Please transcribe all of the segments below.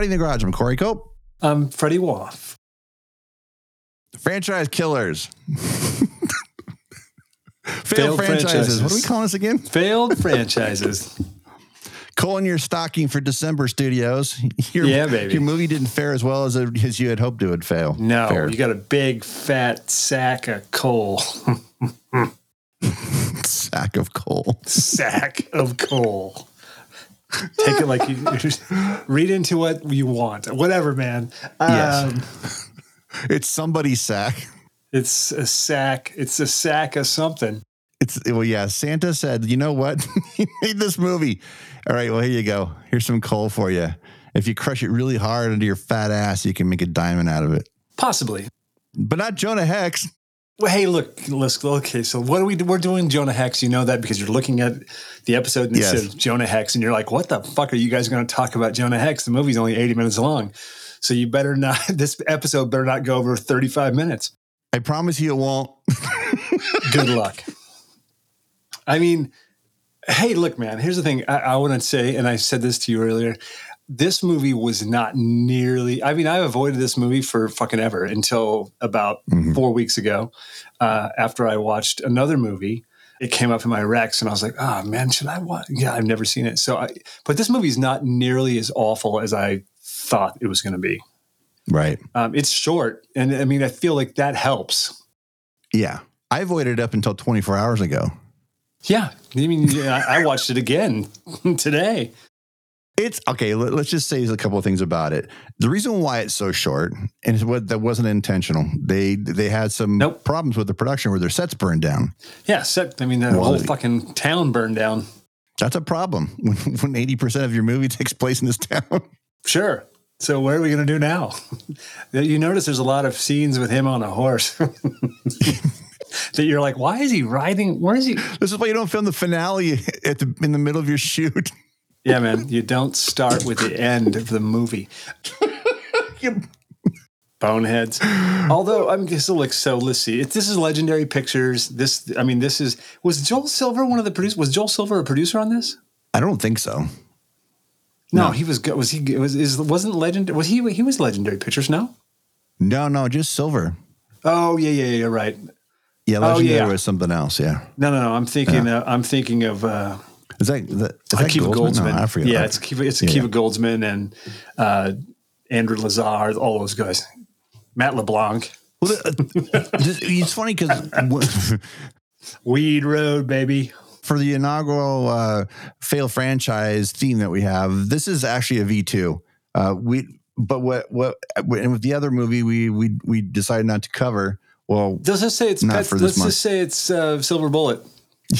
Karate in the Garage. I'm Corey Cope. I'm Freddie Woff. Franchise killers. Failed, Failed franchises. franchises. What are we calling this again? Failed franchises. Cole in your stocking for December studios. Your, Yeah, baby. Your movie didn't fare as well as, as you had hoped it would fail. No, Fair. you got a big fat sack of coal. sack of coal. sack of coal. Take it like you read into what you want. Whatever, man. Um, Yes. It's somebody's sack. It's a sack. It's a sack of something. It's well, yeah. Santa said, "You know what? he made this movie. All right, well, here you go. Here's some coal for you. If you crush it really hard into your fat ass, you can make a diamond out of it. Possibly. But not Jonah Hex. Well, hey, look, let's okay. So what are we? We're doing Jonah Hex. You know that because you're looking at the episode and it Yes. says Jonah Hex, and you're like, "What the fuck are you guys going to talk about Jonah Hex?" The movie's only 80 minutes long, so you better not. This episode better not go over 35 minutes. I promise you, it won't. Good luck. I mean, hey, look, man. Here's the thing. I, I want to say, and I said this to you earlier. This movie was not nearly. I mean, I avoided this movie for fucking ever until about Mhm. four weeks ago, uh, after I watched another movie. It came up in my Rex, and I was like, "Oh man, should I watch?" Yeah, I've never seen it. So, I, but this movie is not nearly as awful as I thought it was going to be. Right. Um, it's short, and I mean, I feel like that helps. Yeah. I avoided it up until 24 hours ago. Yeah, I mean, yeah, I watched it again today. It's okay. Let, us just say a couple of things about it. The reason why it's so short, and it's what that wasn't intentional. They they had some Nope. problems with the production where their sets burned down. Yeah, set, I mean, the Well, whole fucking town burned down. That's a problem when when eighty percent of your movie takes place in this town. Sure. So what are we going to do now? you notice there's a lot of scenes with him on a horse that you're like, why is he riding? Where is he? This is why you don't film the finale at the in the middle of your shoot. Yeah, man, you don't start with the end of the movie. Boneheads. Although I'm just like, so let's see. If this is Legendary Pictures. This, I mean, this is was Joel Silver one of the producers? Was Joel Silver a producer on this? I don't think so. No, No. he was. go- Was he? Was is wasn't Legend? Was he? He was Legendary Pictures. No. No, no, just silver. Oh yeah, yeah, yeah. Right. Yeah, Oh, legendary yeah. was something else. Yeah, No, no, no. I'm thinking. Uh, I'm thinking of uh, is that, is that Akiva Goldsman. No, I forget. Yeah, it's Akiva, it's Yeah. Goldsman and uh, Andrew Lazar, all those guys. Matt LeBlanc, Well, uh, this- it's funny because Weed Road, baby. for the inaugural uh, fail franchise theme that we have, this is actually a V two. Uh, we but what what and with the other movie we we we decided not to cover. Well, Let's just say it's Not Pet, for this let's month. just say it's uh, Silver Bullet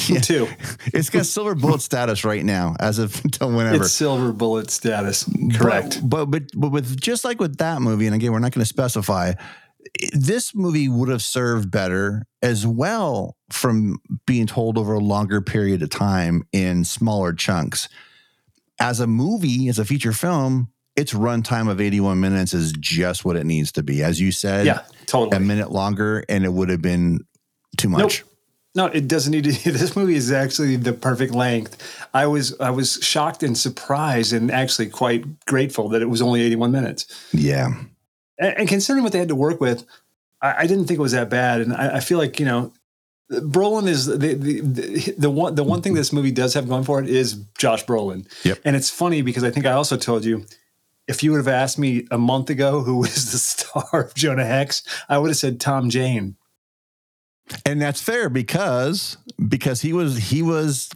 yeah, too. it's got silver bullet status right now, as of until whenever. It's Silver Bullet status. Correct. But, but but but with just like with that movie, and again, we're not going to specify. This movie would have served better as well from being told over a longer period of time in smaller chunks. As a movie, as a feature film, its runtime of 81 minutes is just what it needs to be. As you said, yeah, totally. a minute longer, and it would have been too much. Nope. No, it doesn't need to. This movie is actually the perfect length. I was I was shocked and surprised, and actually quite grateful that it was only 81 minutes. Yeah. And, and considering what they had to work with, I, I didn't think it was that bad. And I, I feel like you know, Brolin is the, the the the one the one thing this movie does have going for it is Josh Brolin. Yep. And it's funny because I think I also told you. If you would have asked me a month ago who was the star of Jonah Hex, I would have said Tom Jane. And that's fair because because he was he was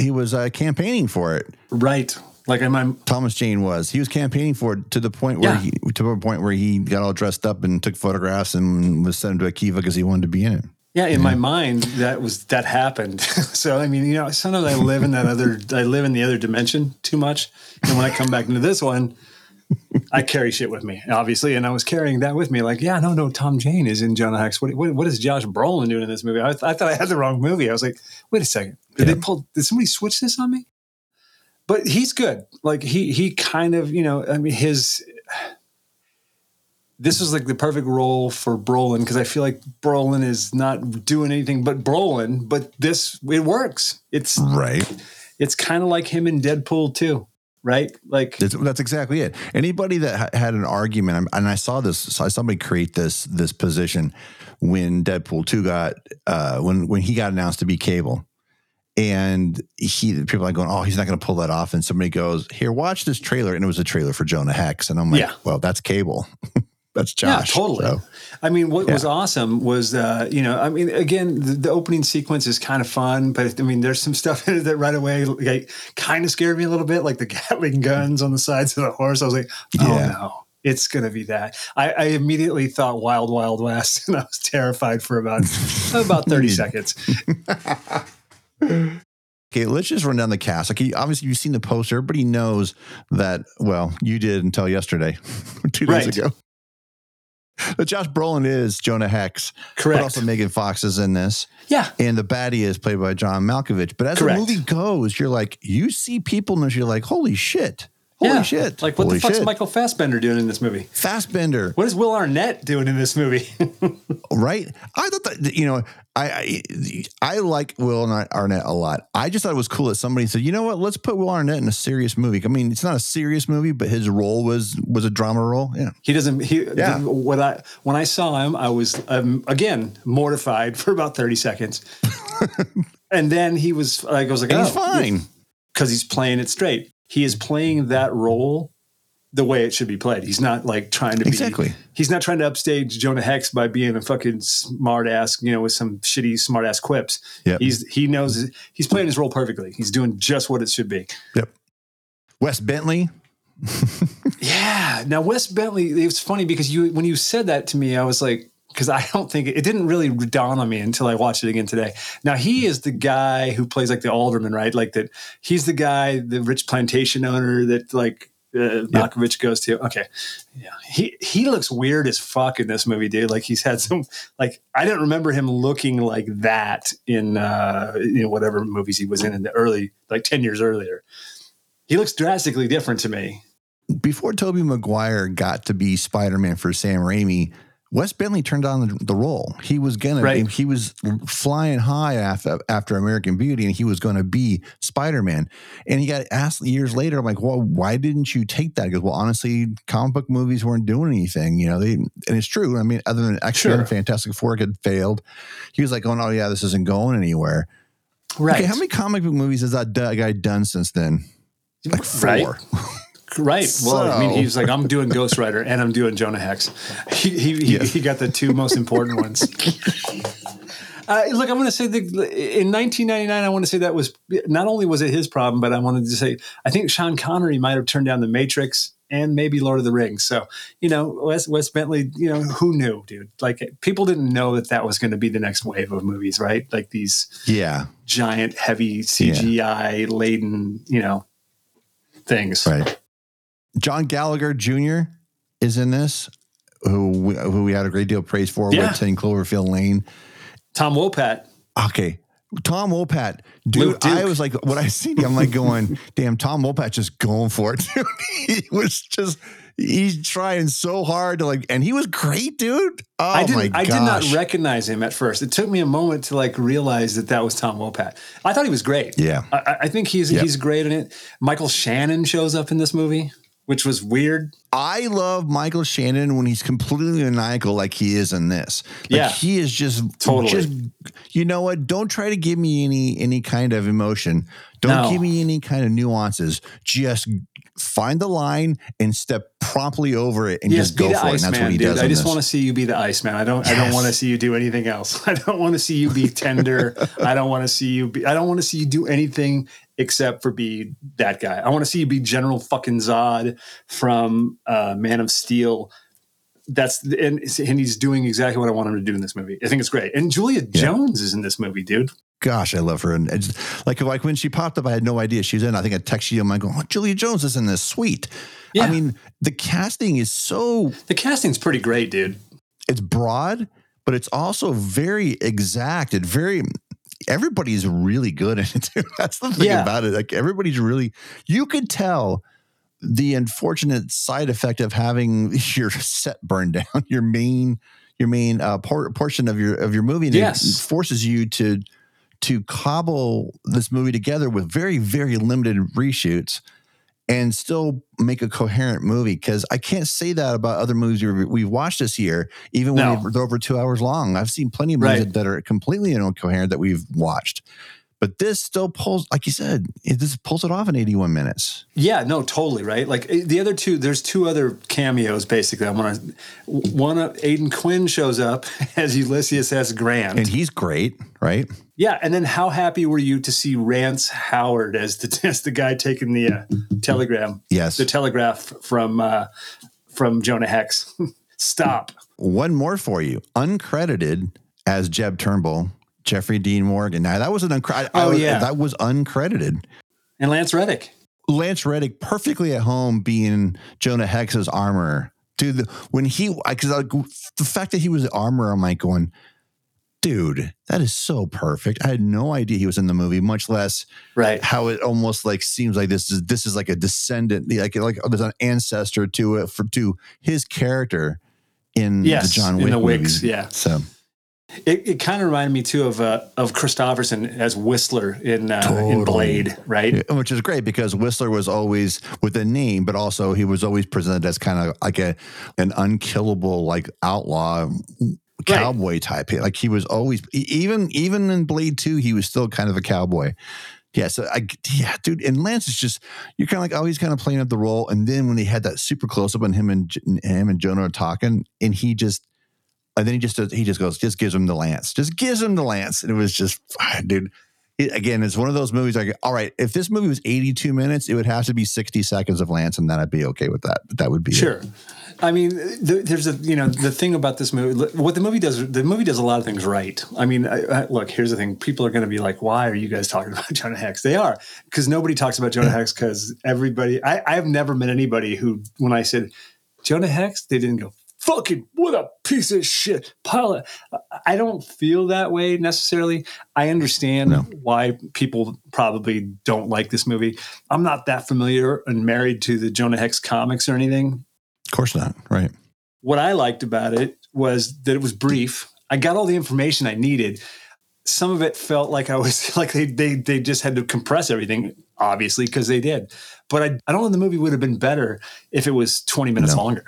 he was uh, campaigning for it. Right. Like I'm, I Thomas Jane was he was campaigning for it to the point where Yeah. he to a point where he got all dressed up and took photographs and was sent to Akiva because he wanted to be in it. Yeah, in my mind, that was that happened. so I mean, you know, sometimes I live in that other, I live in the other dimension too much, and when I come back into this one, I carry shit with me, obviously, and I was carrying that with me. Like, yeah, no, no, Tom Jane is in Jonah Hex. What, what, what is Josh Brolin doing in this movie? I, I thought I had the wrong movie. I was like, wait a second, did Yeah. they pull? Did somebody switch this on me? But he's good. Like he he kind of you know, I mean, his this was like the perfect role for Brolin because I feel like Brolin is not doing anything but Brolin, but this it works. It's Right. it's kind of like him in Deadpool too. Right? Like That's, that's exactly it. Anybody that ha- had an argument, and I saw this, saw somebody create this this position when Deadpool two got uh, when when he got announced to be Cable, and he people are going, oh, he's not going to pull that off, and somebody goes, here, watch this trailer, and it was a trailer for Jonah Hex, and I'm like, Yeah. well, that's Cable, that's Josh, Yeah, totally. So, I mean, what was awesome was, uh, you know, I mean, again, the, the opening sequence is kind of fun, but I mean, there's some stuff in it that right away like, kind of scared me a little bit, like the Gatling guns on the sides of the horse. I was like, oh Yeah. no, it's going to be that. I, I immediately thought Wild Wild West, and I was terrified for about about 30 seconds. Okay, let's just run down the cast. Like, you- obviously, you've seen the poster. Everybody knows that. Well, you did until yesterday, two days Right. ago. But Josh Brolin is Jonah Hex, Correct. but Correct. also Megan Fox is in this, yeah. and the baddie is played by John Malkovich. But as Correct. the movie goes, you're like, you see people, and you're like, holy shit, holy yeah. shit, Like, what holy the fuck's shit. Michael Fassbender doing in this movie? Fassbender, What is Will Arnett doing in this movie? right? I thought that you know, I I, I like Will Arnett a lot. I just thought it was cool that somebody said, you know what, let's put Will Arnett in a serious movie. I mean, it's not a serious movie, but his role was was a drama role. Yeah, He doesn't. He, Yeah. the- what I when I saw him, I was um, again mortified for about thirty seconds, and then he was like, I was like, and oh, he's fine. because he's playing it straight. He is playing that role the way it should be played. He's not like trying to be Exactly. He's not trying to upstage Jonah Hex by being a fucking smart ass, you know, with some shitty smart ass quips. Yep. He's he knows he's playing his role perfectly. He's doing just what it should be. Yep. Wes Bentley. Yeah. Now Wes Bentley, it's funny because you when you said that to me, I was like, because I don't think it didn't really dawn on me until I watched it again today. Now he is the guy who plays like the alderman, right? Like that. He's the guy, the rich plantation owner that like uh, Malkovich goes to. Okay, yeah. He he looks weird as fuck in this movie, dude. Like he's had some like I didn't remember him looking like that in uh, you know whatever movies he was in in the early like ten years earlier. He looks drastically different to me. Before Tobey Maguire got to be Spider Man for Sam Raimi, Wes Bentley turned on the, the role. He was gonna. Right. He was flying high after after American Beauty, and he was going to be Spider Man. And he got asked years later, I'm like, well, why didn't you take that? Goes, well, honestly, comic book movies weren't doing anything. You know, they and it's true. I mean, other than X Men, Sure. Fantastic Four had failed. He was like, going, oh yeah, this isn't going anywhere. Right. Okay, how many comic book movies has that guy done since then? Like four. Right. Right. Well, I mean, he's like, I'm doing Ghost Rider and I'm doing Jonah Hex. He he, he, he got the two most important ones. Uh, look, I want to say that in 1999, I want to say that was not only was it his problem, but I wanted to say I think Sean Connery might have turned down The Matrix and maybe Lord of the Rings. So you know, Wes, Wes Bentley, you know, who knew, dude? Like people didn't know that that was going to be the next wave of movies, right? Like these Yeah, giant, heavy CGI laden, you know, things. right. John Gallagher Jr. is in this, who we, who we had a great deal of praise for Yeah. with 10 Cloverfield Lane. Tom Wopat. Okay. Tom Wopat, dude. I was like, when I see him, I'm like going, damn, Tom Wopat just going for it. Dude. he was just, he's trying so hard to like, and he was great, dude. Oh I my didn't. gosh. I did not recognize him at first. It took me a moment to like realize that that was Tom Wopat. I thought he was great. yeah. I- I, I think he's Yep. he's great in it. Michael Shannon shows up in this movie, which was weird. I love Michael Shannon when he's completely maniacal like he is in this. Like Yeah. he is just Totally. Just you know what? Don't try to give me any any kind of emotion. Don't No. give me any kind of nuances. Just find the line and step promptly over it and yes, just go for it. And that's Iceman, what he dude. does. I just this. want to see you be the Iceman. I don't. I don't want to see you do anything else. I don't want to see you be tender. I don't want to see you. Be, I don't want to see you do anything except for be that guy. I want to see you be General fucking Zod from uh, Man of Steel. That's and, and he's doing exactly what I want him to do in this movie. I think it's great. And Julia Jones is in this movie, dude. Gosh, I love her. And it's like like when she popped up, I had no idea she was in. I think I texted you. I'm like, oh, Julia Jones is in this. Sweet. Yeah. I mean, the casting is so The casting's pretty great, dude. it's broad, but it's also very exact and very everybody's really good in it too. That's the thing Yeah. about it. Like everybody's really you could tell the unfortunate side effect of having your set burned down, your main your main uh, por- portion of your of your movie. And Yes. forces you to to cobble this movie together with very very limited reshoots and still make a coherent movie because I can't say that about other movies we've, we've watched this year, even when No. they're over two hours long. I've seen plenty of movies Right. that are completely incoherent that we've watched. But this still pulls, like you said, it this pulls it off in 81 minutes. Yeah, no, totally right. Like eh, the other two, there's two other cameos basically. I want to. One, of Aidan Quinn shows up as Ulysses S. Grant. And he's great, right? yeah, and then how happy were you to see Rance Howard as the as the guy taking the uh, telegram, Yes. the telegraph from uh, from Jonah Hex? Stop. One more for you. Uncredited as Jeb Turnbull, Jeffrey Dean Morgan. Now, that was an uncredited. Oh, yeah. That was uncredited. And Lance Reddick. Lance Reddick perfectly at home being Jonah Hex's armorer. Dude, when he, because the fact that he was the armorer, I'm like going, dude, that is so perfect. I had no idea he was in the movie, much less Right. how it almost like seems like this is this is like a descendant, like like there's an ancestor to it for to his character in Yes, the John in Wick the Wicks, movie. yeah. So It, it kind of reminded me too of uh, of Kristofferson as Whistler in uh, Totally. in Blade, right? which is great because Whistler was always with a name, but also he was always presented as kind of like a an unkillable like outlaw cowboy type. Like he was always even even in Blade Two, he was still kind of a cowboy. Yeah, so I yeah, dude, and Lance is just you're kind of like oh he's kind of playing up the role, and then when they had that super close up on him and him and Jonah are talking, and he just and then he just does, he just goes just gives him the lance, just gives him the lance, and it was just dude. It, again, it's one of those movies. Like, all right, if this movie was 82 minutes, it would have to be 60 seconds of Lance, and then I'd be okay with that. But that would be it. Sure. I mean, th- there's a you know the thing about this movie. What the movie does, the movie does a lot of things right. I mean, I, I, look, here's the thing: people are going to be like, "Why are you guys talking about Jonah Hex?" They are because nobody talks about Jonah Hex because everybody. I, I've never met anybody who, when I said Jonah Hex, they didn't go, "Fucking what a piece of shit pile." Of, I don't feel that way necessarily. I understand No. why people probably don't like this movie. I'm not that familiar and married to the Jonah Hex comics or anything Of course not. Right. what I liked about it was that it was brief. I got all the information I needed. Some of it felt like I was like they they they just had to compress everything, obviously, because they did. But I, I don't know the movie would have been better if it was 20 minutes No. longer.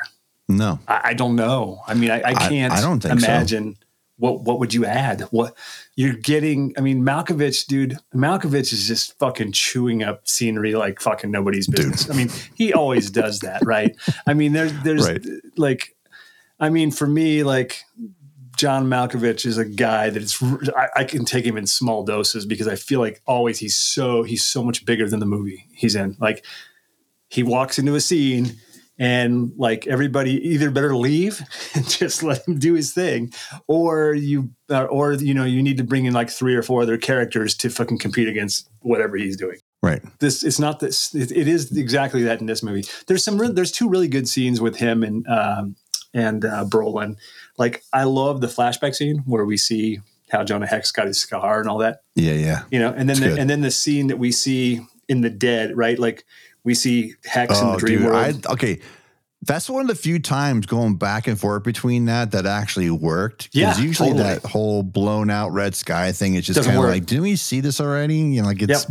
No. I, I don't know. I mean, I, I I- can't I don't think so. imagine what what would you add? What you're getting, I mean, Malkovich, dude, Malkovich is just fucking chewing up scenery like fucking nobody's business. I mean, he always does that, right? I mean, there's there's Right. like I mean, for me, like John Malkovich is a guy that it's I, I can take him in small doses because I feel like always he's so he's so much bigger than the movie he's in. Like he walks into a scene and like everybody either better leave and just let him do his thing or you uh, or you know you need to bring in like three or four other characters to fucking compete against whatever he's doing Right. this it's not this it, it is exactly that in this movie there's some re- there's two really good scenes with him and um and uh brolin like i love the flashback scene where we see how jonah hex got his scar and all that Yeah. Yeah. you know and then the, and then the scene that we see in the dead right like we see hex in the oh, dream world Oh, I, okay. That's one of the few times going back and forth between that that actually worked. Yeah, usually totally. that whole blown out red sky thing is just kind of like, didn't we see this already? You know, like it's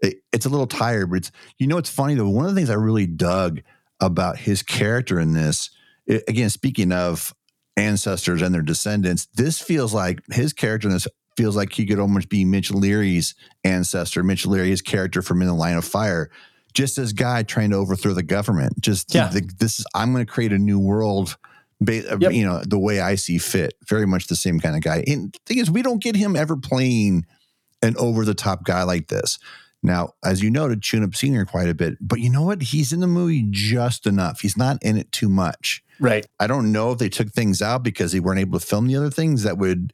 it, it's a little tired, but it's you know it's funny though. One of the things I really dug about his character in this, i- again, speaking of ancestors and their descendants, this feels like his character in this feels like he could almost be Mitch Leary's ancestor, Mitch Leary, his character from In the Line of Fire. Just this guy trying to overthrow the government. Just Yeah. the, this is I'm going to create a new world. Ba- uh, Yep. You know the way I see fit. Very much the same kind of guy. And the thing is, we don't get him ever playing an over the top guy like this. Now, as you noted, tune up senior quite a bit, but you know what? He's in the movie just enough. He's not in it too much. right I don't know if they took things out because they weren't able to film the other things that would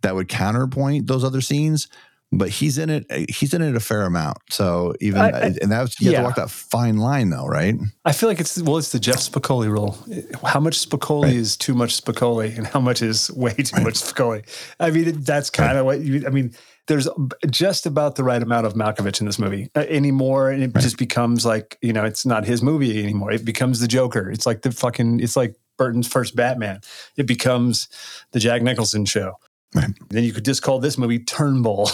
that would counterpoint those other scenes. But he's in it. Eh, he's in it a fair amount. So even I- eh, I- and that's you have yeah. to walk that fine line, though, right? I feel like it's well, it's the Jeff Spicoli rule. Eh, how much Spicoli Right. is too much Spicoli, and how much is way too much Spicoli. I mean, that's kind of what you. I mean, there's just about the right amount of Malkovich in this movie uh, anymore, and it Right. just becomes like you know, it's not his movie anymore. It becomes the Joker. It's like the fucking. It's like Burton's first Batman. It becomes the Jack Nicholson show. Right. Then you could just call this movie Turnbull.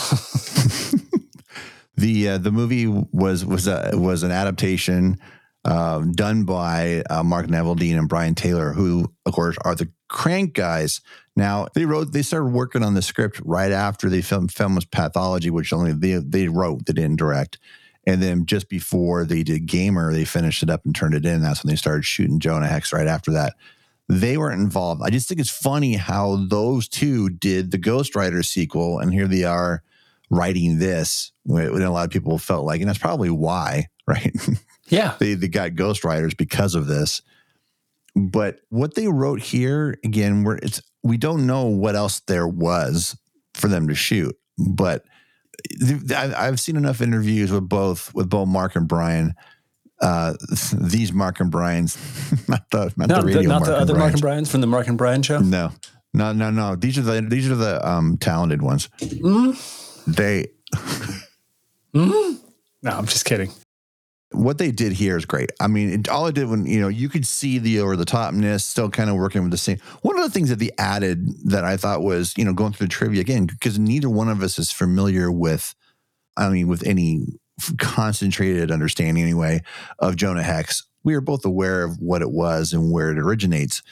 the uh, the movie was was a, was an adaptation um, done by uh, Mark Neveldine and Brian Taylor, who of course are the Crank guys. Now they wrote they started working on the script right after they filmed was Pathology, which only they they wrote, they didn't direct. And then just before they did Gamer, they finished it up and turned it in. That's when they started shooting Jonah Hex right after that. They weren't involved. I just think it's funny how those two did the Ghost Rider sequel, and here they are writing this when a lot of people felt like, and that's probably why, right? Yeah. they, they got Ghost Riders because of this. But what they wrote here, again, where it's we don't know what else there was for them to shoot, but I've seen enough interviews with both with both Mark and Brian. Uh, these Mark and Brian's, not the not, the radio the, not Mark the other Brian's. Mark and Brian's from the Mark and Brian show. No, no, no, no. These are the these are the um, talented ones. Mm-hmm. They No, I'm just kidding. what they did here is great. I mean, it, all it did when you know you could see the over the topness, still kind of working with the same. One of the things that they added that I thought was you know going through the trivia again because neither one of us is familiar with, I mean, with any concentrated understanding anyway of Jonah Hex. We are both aware of what it was and where it originates,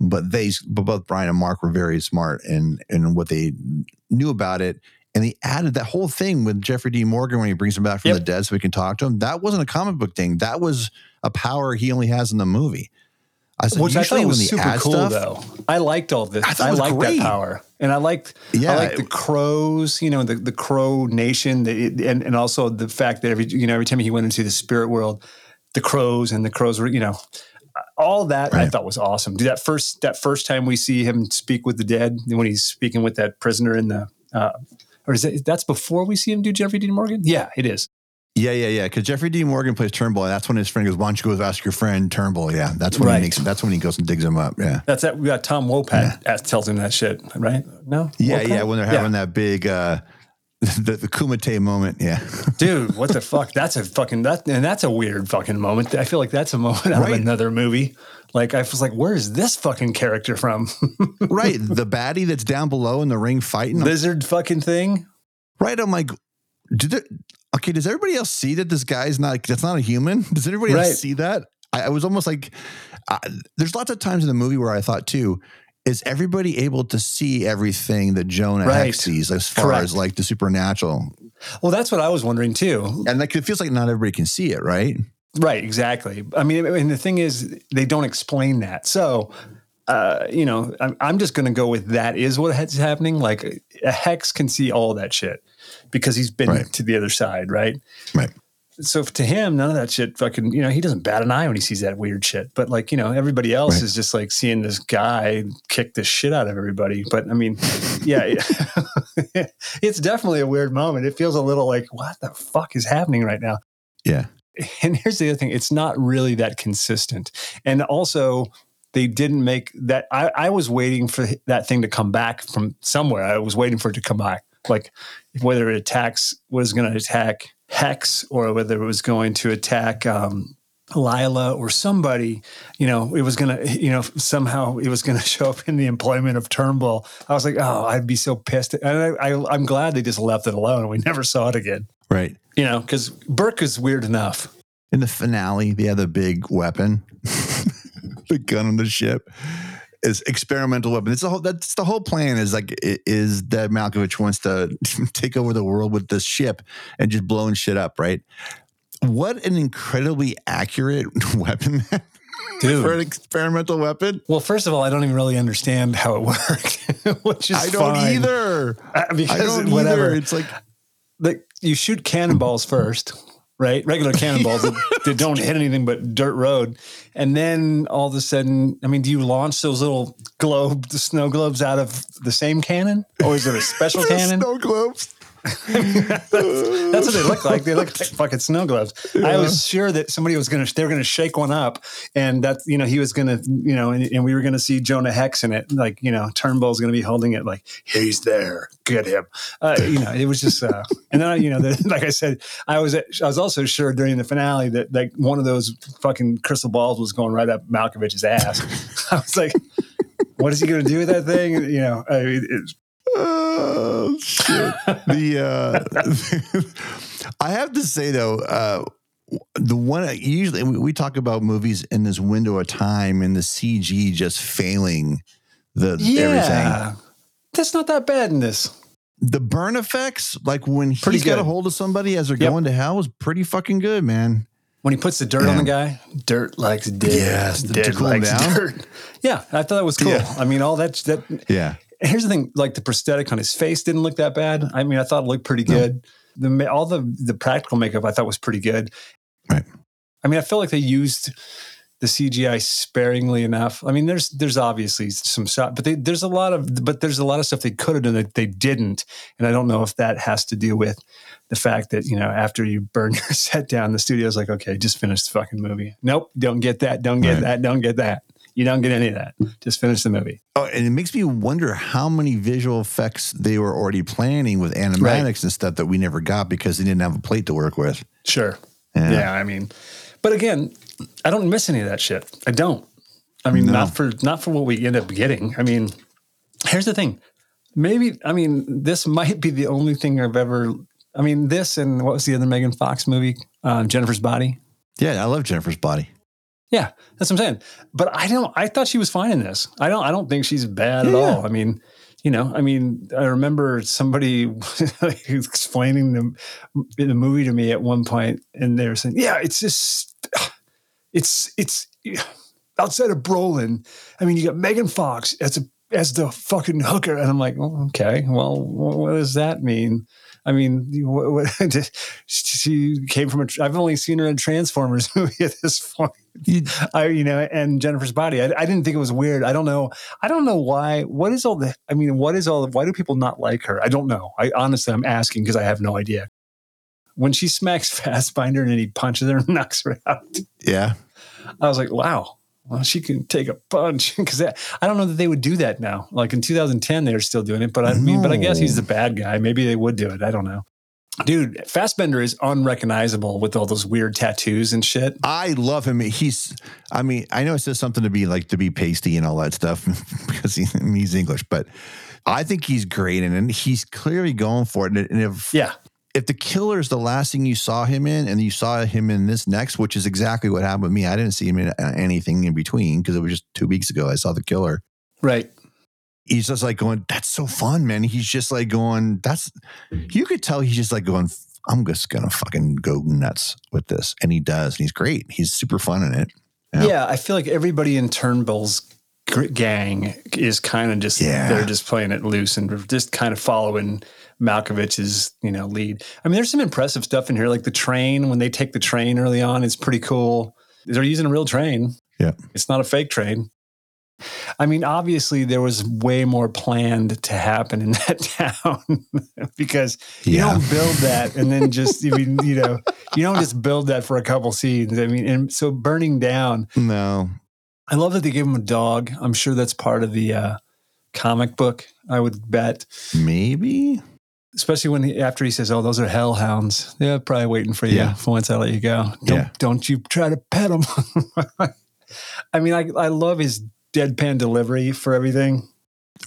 but they, but both Brian and Mark were very smart in in what they knew about it. And they added that whole thing with Jeffrey D. Morgan when he brings him back from Yep. the dead so we can talk to him. That wasn't a comic book thing. That was a power he only has in the movie. I said, Which I usually thought when was they super cool, stuff, though. I liked all this. I I, liked great. that power, and I liked, Yeah, I liked the crows. You know, the the crow nation, that it, and and also the fact that every you know every time he went into the spirit world, the crows and the crows were you know. All that I thought was awesome. Dude, that first that first time we see him speak with the dead, when he's speaking with that prisoner in the, uh, or is that that's before we see him do Jeffrey Dean Morgan? Yeah, it is. Yeah, yeah, yeah. Because Jeffrey D. Morgan plays Turnbull, and that's when his friend goes, "Why don't you go ask your friend Turnbull?" Yeah, that's when Right. he makes. That's when he goes and digs him up. Yeah, That's that. We got Tom Wopat as- tells him that shit, right? No, yeah, Wopat? yeah. When they're having that big, uh the, the Kumite moment. Yeah, dude what the fuck that's a fucking that and that's a weird fucking moment i feel like that's a moment out Right. of another movie like i was like where is this fucking character from right. The baddie that's down below in the ring fighting. lizard fucking thing right. I'm like, did there, okay? Does everybody else see that this guy's not? That's not a human. Does everybody Right. else see that? I, I was almost like, uh, there's lots of times in the movie where I thought too. Is everybody able to see everything that Jonah Right. Hex sees as far Correct. as like the supernatural? well that's what i was wondering too And like it feels like not everybody can see it, right? right exactly i mean and the thing is they don't explain that so uh, you know, I'm, I'm just going to go with that is what is happening. Like a hex can see all that shit because he's been Right. to the other side, right? Right. so to him, none of that shit fucking, you know, he doesn't bat an eye when he sees that weird shit. But like, you know, everybody else Right. is just like seeing this guy kick the shit out of everybody. But I mean, yeah, it's definitely a weird moment. It feels a little like, what the fuck is happening right now? Yeah. And here's the other thing it's not really that consistent. And also, they didn't make that. I, I was waiting for that thing to come back from somewhere. I was waiting for it to come back. Like whether it attacks, was going to attack Hex or whether it was going to attack um, Lilah or somebody, you know, it was going to, you know, somehow it was going to show up in the employment of Turnbull. I was like, oh, I'd be so pissed. And I, I, I'm glad they just left it alone. We never saw it again, Right. you know, because Burke is weird enough. In the finale, they have the big weapon, the gun on the ship is experimental weapon. It's the whole that's the whole plan is like i- is that Malkovich wants to take over the world with this ship and just blowing shit up, right? What an incredibly accurate weapon Dude. for an experimental weapon. Well, first of all, I don't even really understand how it worked, which is I don't fine. either. Uh, I because don't whatever. either. It's like Like you shoot cannonballs first, right? Regular cannonballs that, that don't hit anything but dirt road, and then all of a sudden, I mean, do you launch those little globe, the snow globes out of the same cannon, or is it a special cannon? snow globes. That's what they look like. They look like fucking snow gloves. I was sure that somebody was gonna they were gonna shake one up, and that you know he was gonna you know, and, and we were gonna see Jonah Hex in it. Like you know, Turnbull's gonna be holding it like he's there, get him. Uh, you know, it was just. Uh, and then you know, the, like I said, I was I was also sure during the finale that like one of those fucking crystal balls was going right up Malkovich's ass. I was like, what is he gonna do with that thing? You know, I mean, it's, oh shit! The uh, I have to say though, uh, the one usually we, we talk about movies in this window of time and the CG just failing the everything. That's not that bad in this. The burn effects, like when Pretty he's got a hold of somebody as they're Yep. going to hell, is pretty fucking good, man. When he puts the dirt on the guy, dirt likes dead. Yes, to dead cool him likes down. dirt. Yeah, I thought that was cool. Yeah. I mean, all that that Yeah, here's the thing like the prosthetic on his face didn't look that bad. I mean i thought it looked pretty good. The all the the practical makeup i thought was pretty good. Right. i mean i feel like they used the cgi sparingly enough. I mean there's there's obviously some shot but they, there's a lot of but there's a lot of stuff they could have done that they didn't. And i don't know if that has to do with the fact that you know after you burn your set down the studio's like okay just finish the fucking movie. Nope don't get that don't get Right. that don't get that you don't get any of that just finish the movie Oh, and it makes me wonder how many visual effects they were already planning with animatics and stuff that we never got because they didn't have a plate to work with. Sure. Yeah. Yeah. I mean, but again, I don't miss any of that shit. I don't. I mean, No. not for not for what we end up getting. I mean, here's the thing. Maybe I mean this might be the only thing I've ever. I mean, this and what was the other Megan Fox movie? Um, Jennifer's Body. Yeah, I love Jennifer's body. Yeah, that's what I'm saying. But I don't. I thought she was fine in this. I don't. I don't think she's bad at all. I mean, you know. I mean, I remember somebody explaining the, the movie to me at one point, and they were saying, "Yeah, it's just, it's it's outside of Brolin. I mean, you got Megan Fox as a as the fucking hooker," and I'm like, well, "Okay, well, what does that mean?" I mean, what, what, she came from a. I've only seen her in Transformers movie at this point. I, you know, and Jennifer's body. I, I didn't think it was weird. I don't know. I don't know why. What is all the? I mean, what is all? The why do people not like her? I don't know. I honestly, I'm asking because I have no idea. When she smacks Fassbender and then he punches her and knocks her out, Yeah. I was like, wow. Well, she can take a punch because I don't know that they would do that now. Like in 2010, they were still doing it, but I mean, but I guess he's the bad guy. Maybe they would do it. I don't know. Dude, Fassbender is unrecognizable with all those weird tattoos and shit. I love him. He's, I mean, I know it says something to be like to be pasty and all that stuff because he, he's English, but I think he's great and, and he's clearly going for it. And if Yeah. If the killer is the last thing you saw him in, and you saw him in this next, which is exactly what happened with me, I didn't see him in uh, anything in between because it was just two weeks ago I saw the killer. Right. He's just like going, "That's so fun, man." He's just like going, "That's." You could tell he's just like going, "I'm just gonna fucking go nuts with this," and he does. And he's great. He's super fun in it. Yeah. Yeah. I feel like everybody in Turnbull's gang is kind of just Yeah. they're just playing it loose and just kind of following Malkovich's you know lead. I mean, there's some impressive stuff in here, like the train when they take the train early on. It's pretty cool. They're using a real train. Yeah. it's not a fake train. I mean, obviously, there was way more planned to happen in that town because you don't build that and then just, I mean, you know, you don't just build that for a couple scenes. I mean, and so burning down, No, I love that they gave him a dog. I'm sure that's part of the uh, comic book. I would bet, maybe. Especially when he, after he says, "Oh, those are hellhounds." They're probably waiting for you Yeah. for once I let you go. Don't Yeah. don't you try to pet them. I mean, I I love his deadpan delivery for everything.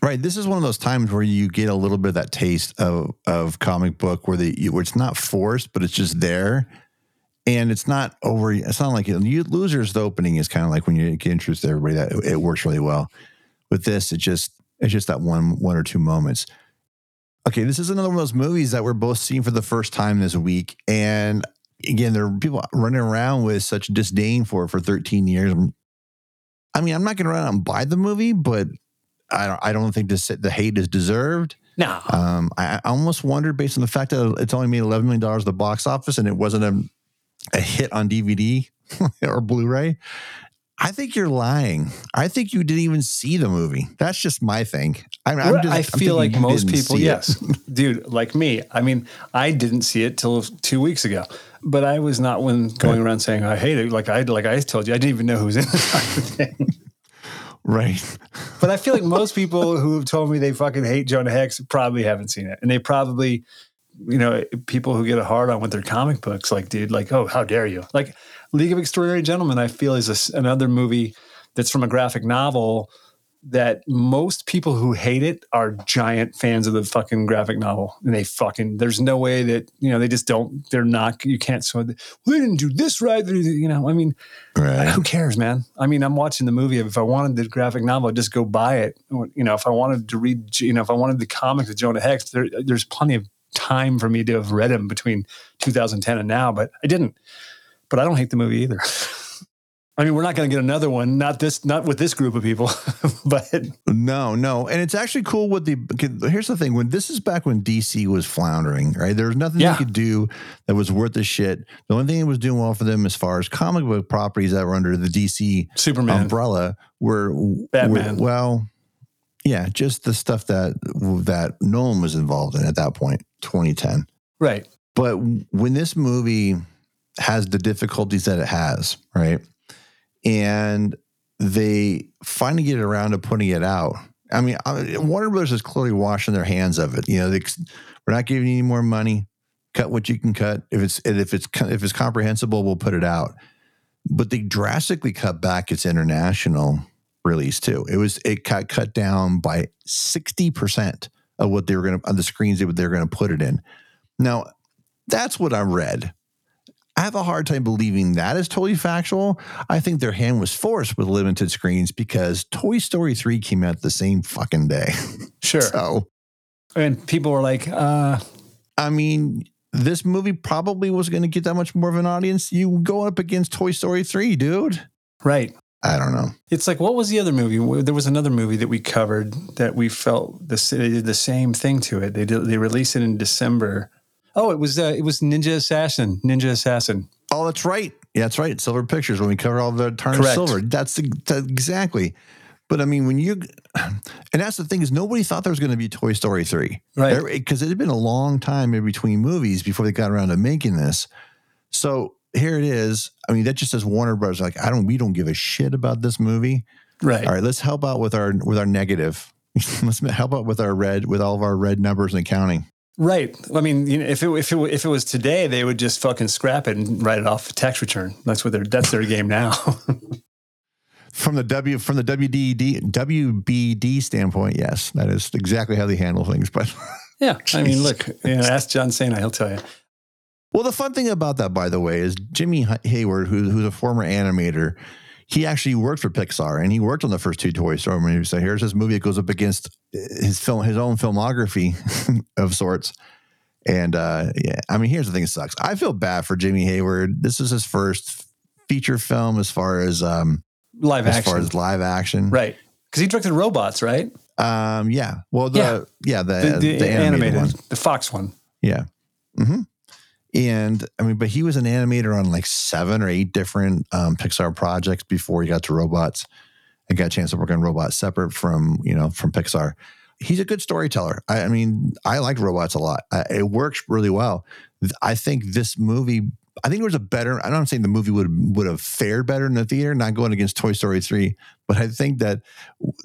Right. This is one of those times where you get a little bit of that taste of of comic book where the where it's not forced, but it's just there. And it's not over. It's not like you losers. The opening is kind of like when you get introduced to everybody that it works really well. With this, it just it's just that one one or two moments. Okay, this is another one of those movies that we're both seeing for the first time this week, and again, there are people running around with such disdain for it for 13 years. I mean, I'm not going to run out and buy the movie, but I don't, I don't think this, the hate is deserved. No, Um, I, I almost wondered, based on the fact that it's only made $11 million at the box office and it wasn't a, a hit on DVD or Blu ray. I think you're lying. I think you didn't even see the movie. That's just my thing. I, I'm just, I feel like most people, yes, dude, like me. I mean, I didn't see it till two weeks ago, but I was not one going around saying I hate it. Like I, like I told you, I didn't even know who was in it. Right. but I feel like most people who have told me they fucking hate Jonah Hex probably haven't seen it, and they probably, you know, people who get a hard on with their comic books, like, dude, like, oh, how dare you? Like, League of Extraordinary Gentlemen, I feel is a another movie that's from a graphic novel that most people who hate it are giant fans of the fucking graphic novel. And they fucking, there's no way that, you know, they just don't, they're not, you can't, so they, we didn't do this right. You know, I mean, Right. who cares, man? I mean, I'm watching the movie. If I wanted the graphic novel, I'd just go buy it. You know, if I wanted to read, you know, if I wanted the comics of Jonah Hex, there, there's plenty of time for me to have read them between 2010 and now, but I didn't. But I don't hate the movie either. I mean, we're not going to get another one. Not this, not with this group of people. but No, no, and it's actually cool. With the here's the thing: when this is back when DC was floundering, right? There was nothing Yeah. they could do that was worth the shit. The only thing that was doing well for them, as far as comic book properties that were under the DC Superman, umbrella, were Batman. were- well, yeah, just the stuff that that Nolan was involved in at that point, 2010. right? But when this movie has the difficulties that it has, right? And they finally get around to putting it out. I mean, Warner Brothers is clearly washing their hands of it. You know, they, we're not giving you any more money. Cut what you can cut. If it's if it's if it's comprehensible, we'll put it out. But they drastically cut back its international release too. It was it got cut down by sixty percent of what they were going to on the screens that they were going to put it in. Now, that's what I read. I have a hard time believing that is totally factual. I think their hand was forced with limited screens because Toy Story 3 came out the same fucking day. Sure. So, and people were like, uh, I mean, this movie probably was going to get that much more of an audience. You go up against Toy Story 3, dude. right. I don't know. It's like what was the other movie? There was another movie that we covered that we felt the they did the same thing to it. They did they released it in December. Oh, it was uh, it was Ninja Assassin. Ninja Assassin. Oh, that's right. Yeah, that's right. Silver Pictures when we cover all the tarnished Correct. silver. That's, the- that- exactly. But I mean, when you, and that's the thing is nobody thought there was going to be Toy Story 3. Right. Because it had been a long time in between movies before they got around to making this. So here it is. I mean, that just says Warner Brothers, like, I don't, we don't give a shit about this movie. Right. All right, let's help out with our, with our negative. let's help out with our red, with all of our red numbers and accounting. Right. I mean, you know, if it if it if it was today, they would just fucking scrap it and write it off the tax return. That's what their that's their game now. From the W from the WDD WBD standpoint, yes, that is exactly how they handle things. But yeah. I mean, look, you know, ask John Cena, he'll tell you. Well, the fun thing about that, by the way, is Jimmy Hayward, who, who's a former animator, he actually worked for Pixar and he worked on the first two Toy Story movies. So here's this movie that goes up against his film, his own filmography of sorts. And uh, yeah, I mean, here's the thing: it sucks. I feel bad for Jimmy Hayward. This is his first feature film as far as um, Live as action. far as live action. right. Because he directed robots, right? Um, yeah. Well, the yeah, the, The, the, the animated, animated, one. the Fox one. Yeah. hmm And I mean, but he was an animator on like seven or eight different um, Pixar projects before he got to robots. I got a chance to work on robots separate from you know from Pixar. He's a good storyteller. I, I mean, I like robots a lot. I, it works really well. I think this movie. I think there was a better. I'm not saying the movie would would have fared better in the theater, not going against Toy Story three, but I think that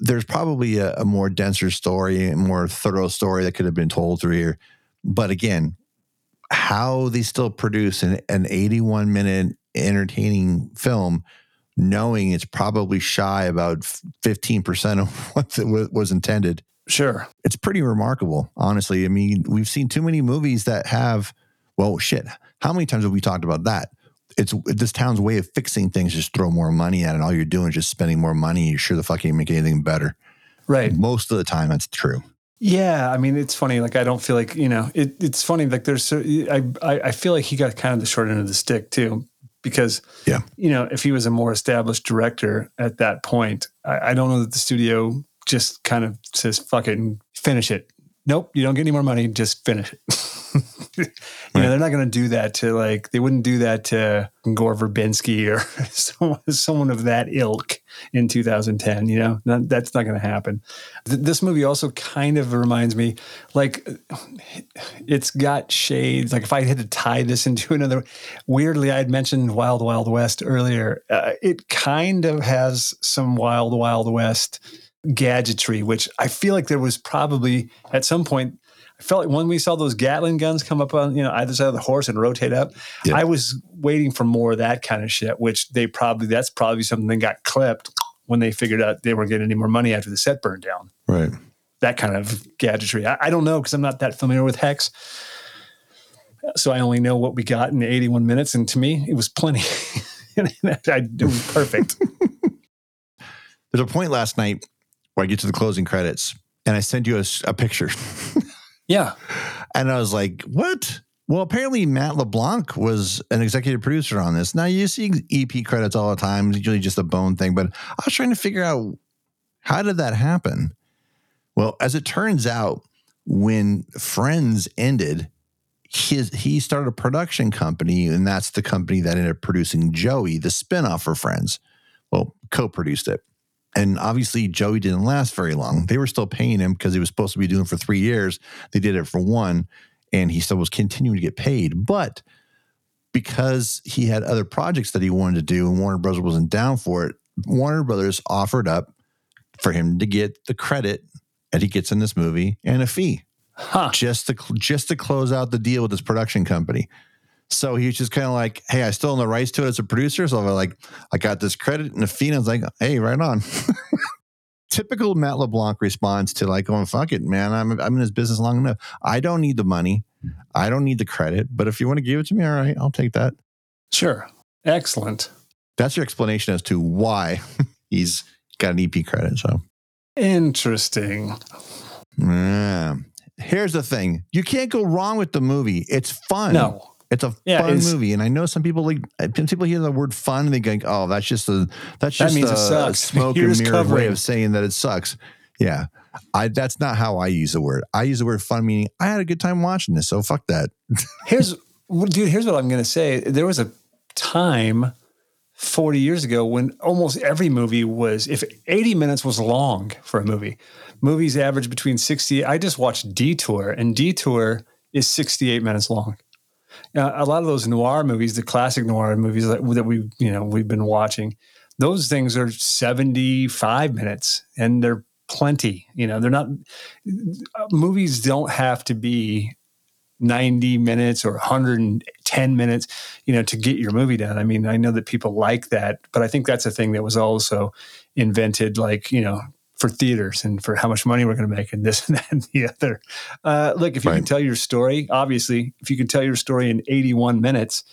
there's probably a, a more denser story, a more thorough story that could have been told through here. But again, how they still produce an, an 81 minute entertaining film, knowing it's probably shy about 15% of what was intended. Sure. It's pretty remarkable, honestly. I mean, we've seen too many movies that have, well, shit. How many times have we talked about that? It's this town's way of fixing things, just throw more money at it. All you're doing is just spending more money. You sure the fuck ain't make anything better. Right. Most of the time, that's true. Yeah, I mean, it's funny. Like, I don't feel like you know. It, it's funny. Like, there's. I, I I feel like he got kind of the short end of the stick too, because Yeah. you know, if he was a more established director at that point, I, I don't know that the studio just kind of says, "Fucking finish it." Nope, you don't get any more money. Just finish it. you know, they're not going to do that to like. They wouldn't do that to Gore Verbinski or someone, someone of that ilk in 2010. You know, That- that's not going to happen. Th- this movie also kind of reminds me, like, it's got shades. Like, if I had to tie this into another, weirdly, I had mentioned Wild Wild West earlier. Uh, it kind of has some Wild Wild West gadgetry, which I feel like there was probably at some point. I felt like when we saw those Gatling guns come up on you know either side of the horse and rotate up, Yeah. I was waiting for more of that kind of shit. Which they probably that's probably something that got clipped when they figured out they weren't getting any more money after the set burned down. Right. That kind of gadgetry. I, I don't know because I'm not that familiar with Hex. So I only know what we got in 81 minutes. And to me, it was plenty. I, it was perfect. There's a point last night where I get to the closing credits and I send you a, a picture. yeah. And I was like, what? Well, apparently Matt LeBlanc was an executive producer on this. Now you see EP credits all the time, it's usually just a bone thing, but I was trying to figure out how did that happen? Well, as it turns out, when Friends ended, his he started a production company, and that's the company that ended up producing Joey, the spinoff for Friends. Well, co-produced it. And obviously, Joey didn't last very long. They were still paying him because he was supposed to be doing it for three years. They did it for one and he still was continuing to get paid. But because he had other projects that he wanted to do and Warner Brothers wasn't down for it, Warner Brothers offered up for him to get the credit that he gets in this movie and a fee. Huh. Just to just to close out the deal with his production company. So he's just kind of like, hey, I still own the rights to it as a producer. So I'm like, I got this credit and a fee. And I like, hey, right on. typical Matt LeBlanc response to like going, fuck it, man. I'm, I'm in this business long enough. I don't need the money. I don't need the credit. But if you want to give it to me, all right, I'll take that. Sure. Excellent. That's your explanation as to why he's got an EP credit. So interesting. Yeah. Here's the thing you can't go wrong with the movie. It's fun. No. It's a yeah, fun movie, and I know some people like people hear the word "fun" and they go, "Oh, that's just a that's just that a smoke and mirror way of saying that it sucks." Yeah, I that's not how I use the word. I use the word "fun," meaning I had a good time watching this. So fuck that. here's, dude. Here's what I'm going to say. There was a time 40 years ago when almost every movie was if 80 minutes was long for a movie. Movies average between 60. I just watched Detour, and Detour is 68 minutes long a lot of those noir movies, the classic noir movies that, that we you know we've been watching, those things are seventy five minutes, and they're plenty. You know, they're not movies don't have to be 90 minutes or 110 minutes, you know, to get your movie done. I mean, I know that people like that, but I think that's a thing that was also invented like, you know, for theaters and for how much money we're going to make and this and that and the other. Uh, look, if you right. can tell your story, obviously, if you can tell your story in 81 minutes,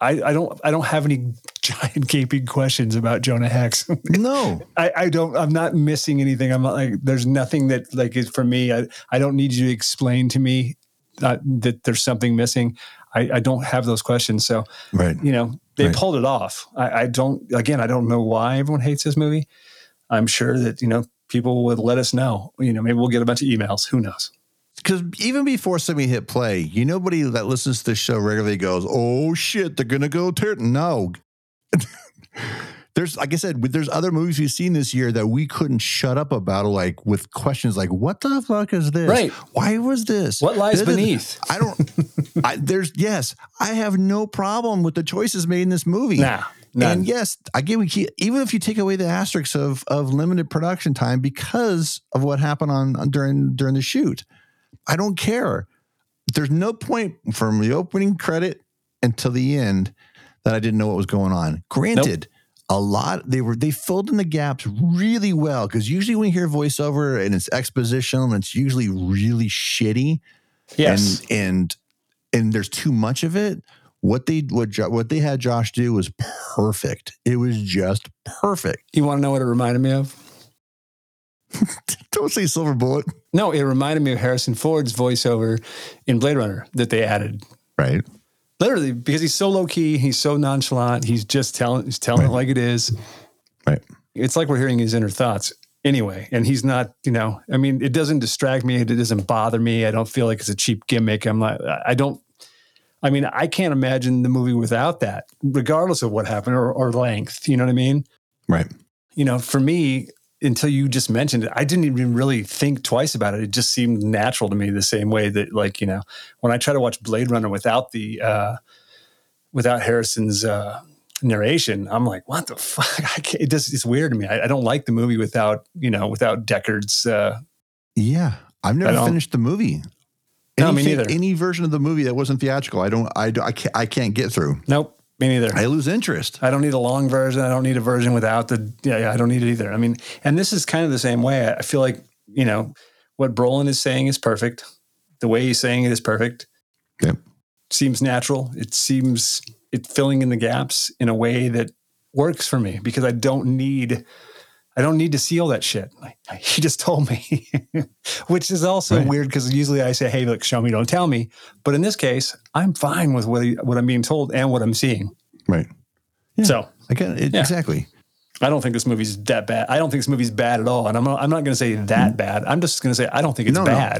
I, I don't I don't have any giant gaping questions about Jonah Hex. No, I, I don't. I'm not missing anything. I'm not like there's nothing that like is for me. I I don't need you to explain to me uh, that there's something missing. I, I don't have those questions. So right, you know, they right. pulled it off. I, I don't. Again, I don't know why everyone hates this movie. I'm sure that you know people would let us know. You know, maybe we'll get a bunch of emails. Who knows? Because even before somebody hit play, you nobody that listens to the show regularly goes, "Oh shit, they're gonna go tear." No, there's like I said, there's other movies we've seen this year that we couldn't shut up about, like with questions like, "What the fuck is this? Right? Why was this? What lies beneath?" I don't. I, there's yes, I have no problem with the choices made in this movie. Nah. None. And yes, again, we keep, even if you take away the asterisks of of limited production time because of what happened on, on during during the shoot, I don't care. There's no point from the opening credit until the end that I didn't know what was going on. Granted, nope. a lot they were they filled in the gaps really well because usually when you hear voiceover and it's expositional, it's usually really shitty. Yes, and and and there's too much of it what they what what they had Josh do was perfect. It was just perfect. You want to know what it reminded me of? Don't say Silver Bullet. No, it reminded me of Harrison Ford's voiceover in Blade Runner that they added. Right. Literally, because he's so low key, he's so nonchalant. He's just telling he's telling right. it like it is. Right. It's like we're hearing his inner thoughts anyway. And he's not, you know, I mean, it doesn't distract me. It doesn't bother me. I don't feel like it's a cheap gimmick. I'm not, I don't I mean, I can't imagine the movie without that, regardless of what happened or, or length. You know what I mean? Right. You know, for me, until you just mentioned it, I didn't even really think twice about it. It just seemed natural to me the same way that, like, you know, when I try to watch Blade Runner without the, uh, without Harrison's, uh, narration, I'm like, what the fuck? it just, it's weird to me. I, I, don't like the movie without, you know, without Deckard's, uh, yeah. I've never finished the movie. No, me neither. Any version of the movie that wasn't theatrical, I don't, I, I can't, I can't get through. Nope. Me neither. I lose interest. I don't need a long version. I don't need a version without the. Yeah, yeah, I don't need it either. I mean, and this is kind of the same way. I feel like you know what Brolin is saying is perfect. The way he's saying it is perfect. Yep. Seems natural. It seems it's filling in the gaps in a way that works for me because I don't need. I don't need to see all that shit. He just told me, which is also Right. weird because usually I say, "Hey, look, show me, don't tell me." But in this case, I'm fine with what, what I'm being told and what I'm seeing. Right. Yeah. So Again, it, Yeah. exactly. I don't think this movie's that bad. I don't think this movie's bad at all. And I'm not, I'm not going to say mm-hmm. that bad. I'm just going to say I don't think it's No, no.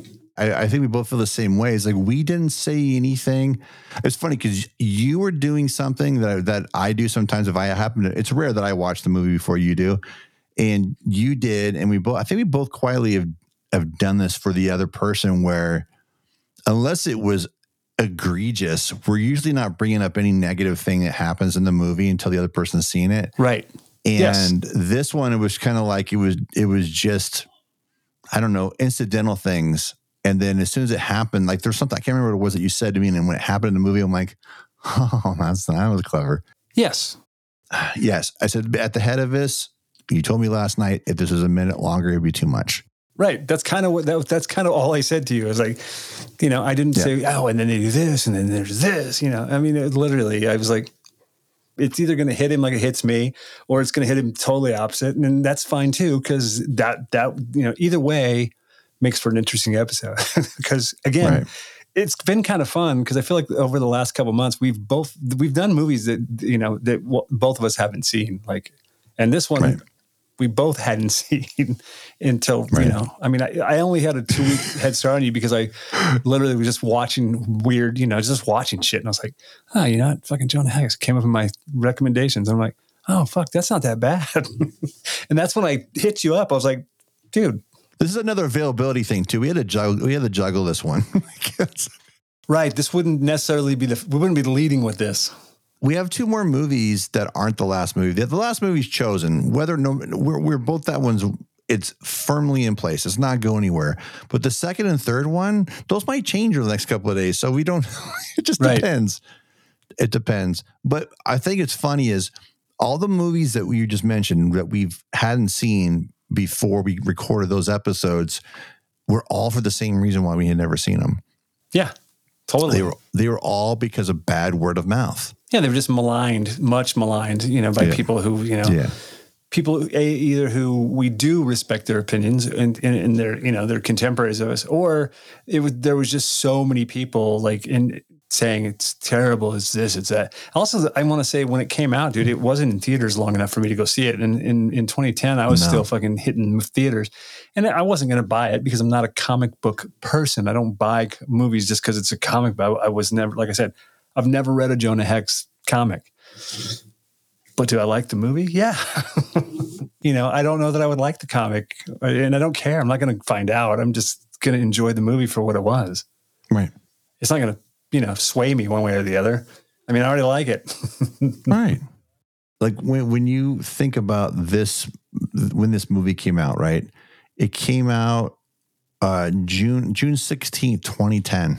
I, I think we both feel the same way. It's like we didn't say anything. It's funny because you were doing something that that I do sometimes. If I happen to, it's rare that I watch the movie before you do, and you did, and we both. I think we both quietly have have done this for the other person, where unless it was egregious, we're usually not bringing up any negative thing that happens in the movie until the other person's seen it. right. And Yes. this one, it was kind of like it was it was just I don't know incidental things. And then as soon as it happened, like there's something I can't remember what it was that you said to me, and when it happened in the movie, I'm like, oh, that's that was clever. Yes. Yes, I said at the head of this. You told me last night if this was a minute longer, it'd be too much. Right. That's kind of what that, that's kind of all I said to you. I was like, you know, I didn't Yeah. say, oh, and then they do this, and then there's this. You know, I mean, it, literally, I was like, it's either going to hit him like it hits me, or it's going to hit him totally opposite, and that's fine too, because that that you know, either way makes for an interesting episode. Because again, Right. it's been kind of fun because I feel like over the last couple months we've both we've done movies that you know that w- both of us haven't seen like and this one Right. we both hadn't seen until Right. you know I mean I, I only had a two week head start on you because I literally was just watching weird you know just watching shit and I was like oh you know what? fucking Jonah Hex came up in my recommendations I'm like oh fuck that's not that bad and that's when I hit you up I was like dude This is another availability thing too. We had to juggle. We had to juggle this one. right this wouldn't necessarily be the we wouldn't be leading with this we have two more movies that aren't the last movie. The, last movie's chosen. Whether no, we're, we're both that one's. It's firmly in place. It's not going anywhere. But the second and third one, those might change over the next couple of days. So we don't. It just Right. depends. It depends. But I think it's funny is all the movies that you just mentioned that we've hadn't seen before we recorded those episodes we were all for the same reason why we had never seen them. yeah totally They were they were all because of bad word of mouth. Yeah, they were just maligned, much maligned, you know, by Yeah. people who, you know, Yeah. people a, either who we do respect their opinions and, and, and they're, you know, they're contemporaries of us, or it was there was just so many people like in saying it's terrible, it's this, it's that. Also, I want to say when it came out, dude, it wasn't in theaters long enough for me to go see it. And in in 2010, I was No. still fucking hitting theaters, and I wasn't going to buy it because I'm not a comic book person. I don't buy movies just because it's a comic. book. I, I was never, like I said, I've never read a Jonah Hex comic. But do I like the movie? Yeah. you know, I don't know that I would like the comic, and I don't care. I'm not going to find out. I'm just going to enjoy the movie for what it was. Right. It's not going to, you know, sway me one way or the other. I mean, I already like it. right like when when you think about this when this movie came out right it came out uh june june 16th 2010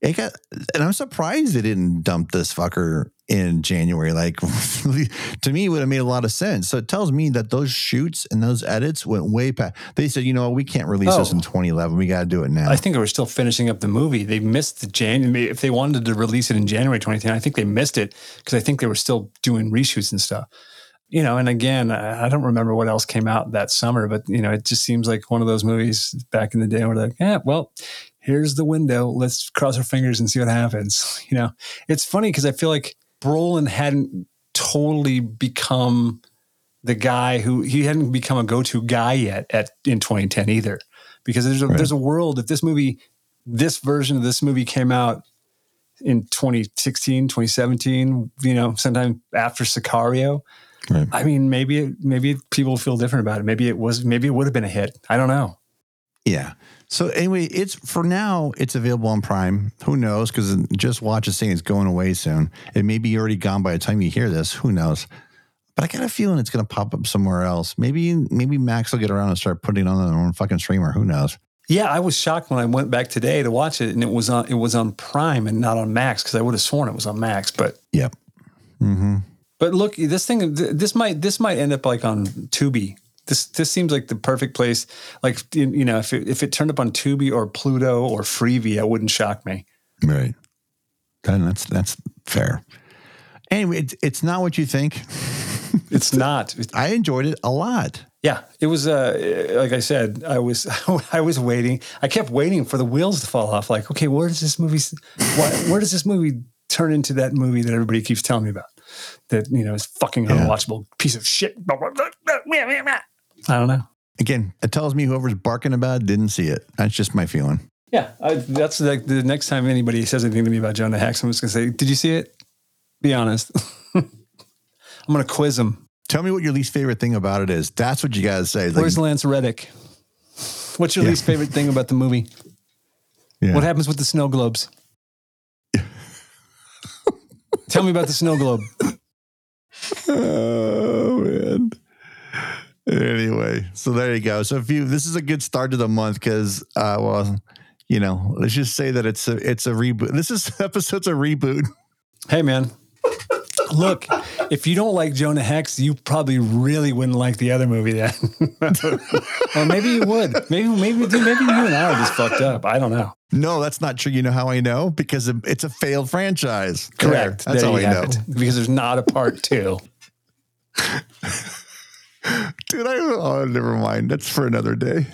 it got and i'm surprised they didn't dump this fucker in january like to me it would have made a lot of sense so it tells me that those shoots and those edits went way past they said you know we can't release this Oh. in 2011 we got to do it now I think they were still finishing up the movie. They missed the January. If they wanted to release it in January 2010, I think they missed it because I think they were still doing reshoots and stuff. You know, and again, I I don't remember what else came out that summer, but you know, it just seems like one of those movies back in the day where they're like, yeah, well, here's the window. Let's cross our fingers and see what happens. You know, it's funny because I feel like Brolin hadn't totally become the guy who he hadn't become a go-to guy yet at in 2010 either because there's a, Right. there's a world if this movie this version of this movie came out in 2016 2017 you know sometime after sicario Right. i mean maybe it, maybe people feel different about it maybe it was maybe it would have been a hit i don't know Yeah. So anyway, it's for now. It's available on Prime. Who knows? Because just watch it saying it's going away soon. It may be already gone by the time you hear this. Who knows? But I got a feeling it's going to pop up somewhere else. Maybe maybe Max will get around and start putting it on their own fucking streamer. Who knows? yeah i was shocked when i went back today to watch it and it was on it was on prime and not on max because i would have sworn it was on max but Yep. Mm-hmm. But look, this thing, this might, this might end up like on Tubi. This, this seems like the perfect place. Like, you know, if it, if it turned up on Tubi or Pluto or Freevee, it wouldn't shock me. Right. Then that's that's fair. Anyway, it's, it's not what you think. It's not. I enjoyed it a lot. Yeah, it was. Uh, like I said, I was. I was waiting. I kept waiting for the wheels to fall off. Like, okay, where does this movie? Why, where does this movie turn into that movie that everybody keeps telling me about? That you know is fucking unwatchable piece of shit. I don't know. Again, it tells me whoever's barking about it didn't see it. That's just my feeling. Yeah, I, that's like the next time anybody says anything to me about Jonah Hex, I'm just gonna say, "Did you see it?" Be honest. I'm gonna quiz him. Tell me what your least favorite thing about it is. That's what you guys say. It's like- Where's Lance Reddick? What's your Yeah. least favorite thing about the movie? yeah. What happens with the snow globes? Tell me about the snow globe. Oh man. Anyway, so there you go. So if you this is a good start to the month because uh well, you know, let's just say that it's a it's a reboot. This is episode's a reboot. Hey, man. Look, if you don't like Jonah Hex, you probably really wouldn't like the other movie then. or maybe you would. Maybe, maybe, dude, maybe you and I are just fucked up. I don't know. No, that's not true. You know how I know? Because it's a failed franchise. There. Correct. That's there you I know. it. Because there's not a part two. Dude, I oh, never mind. That's for another day.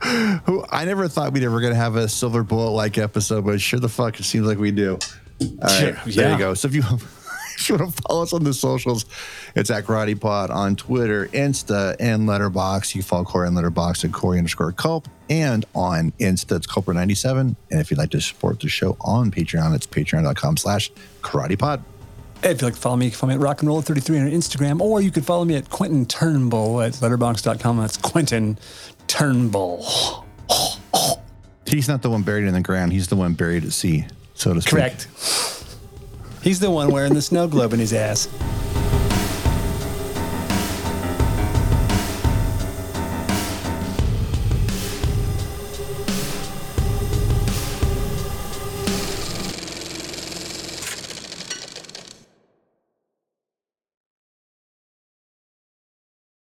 Who I never thought we'd ever gonna have a silver bullet like episode, but sure the fuck it seems like we do. All right, Sure, there you go. So if you if you want to follow us on the socials, it's at Karate Pod on Twitter, Insta, and Letterboxd. You can follow Corey on Letterboxd at Corey underscore Culp, and on Insta it's Culper97. And if you'd like to support the show on Patreon, it's patreon.com slash Karate Pod. If you'd like to follow me, you can follow me at Rock and Roll 33 on Instagram, or you can follow me at Quentin Turnbull at letterboxd.com. That's Quentin Turnbull. He's not the one buried in the ground. He's the one buried at sea, so to speak. Correct. He's the one wearing the snow globe in his ass.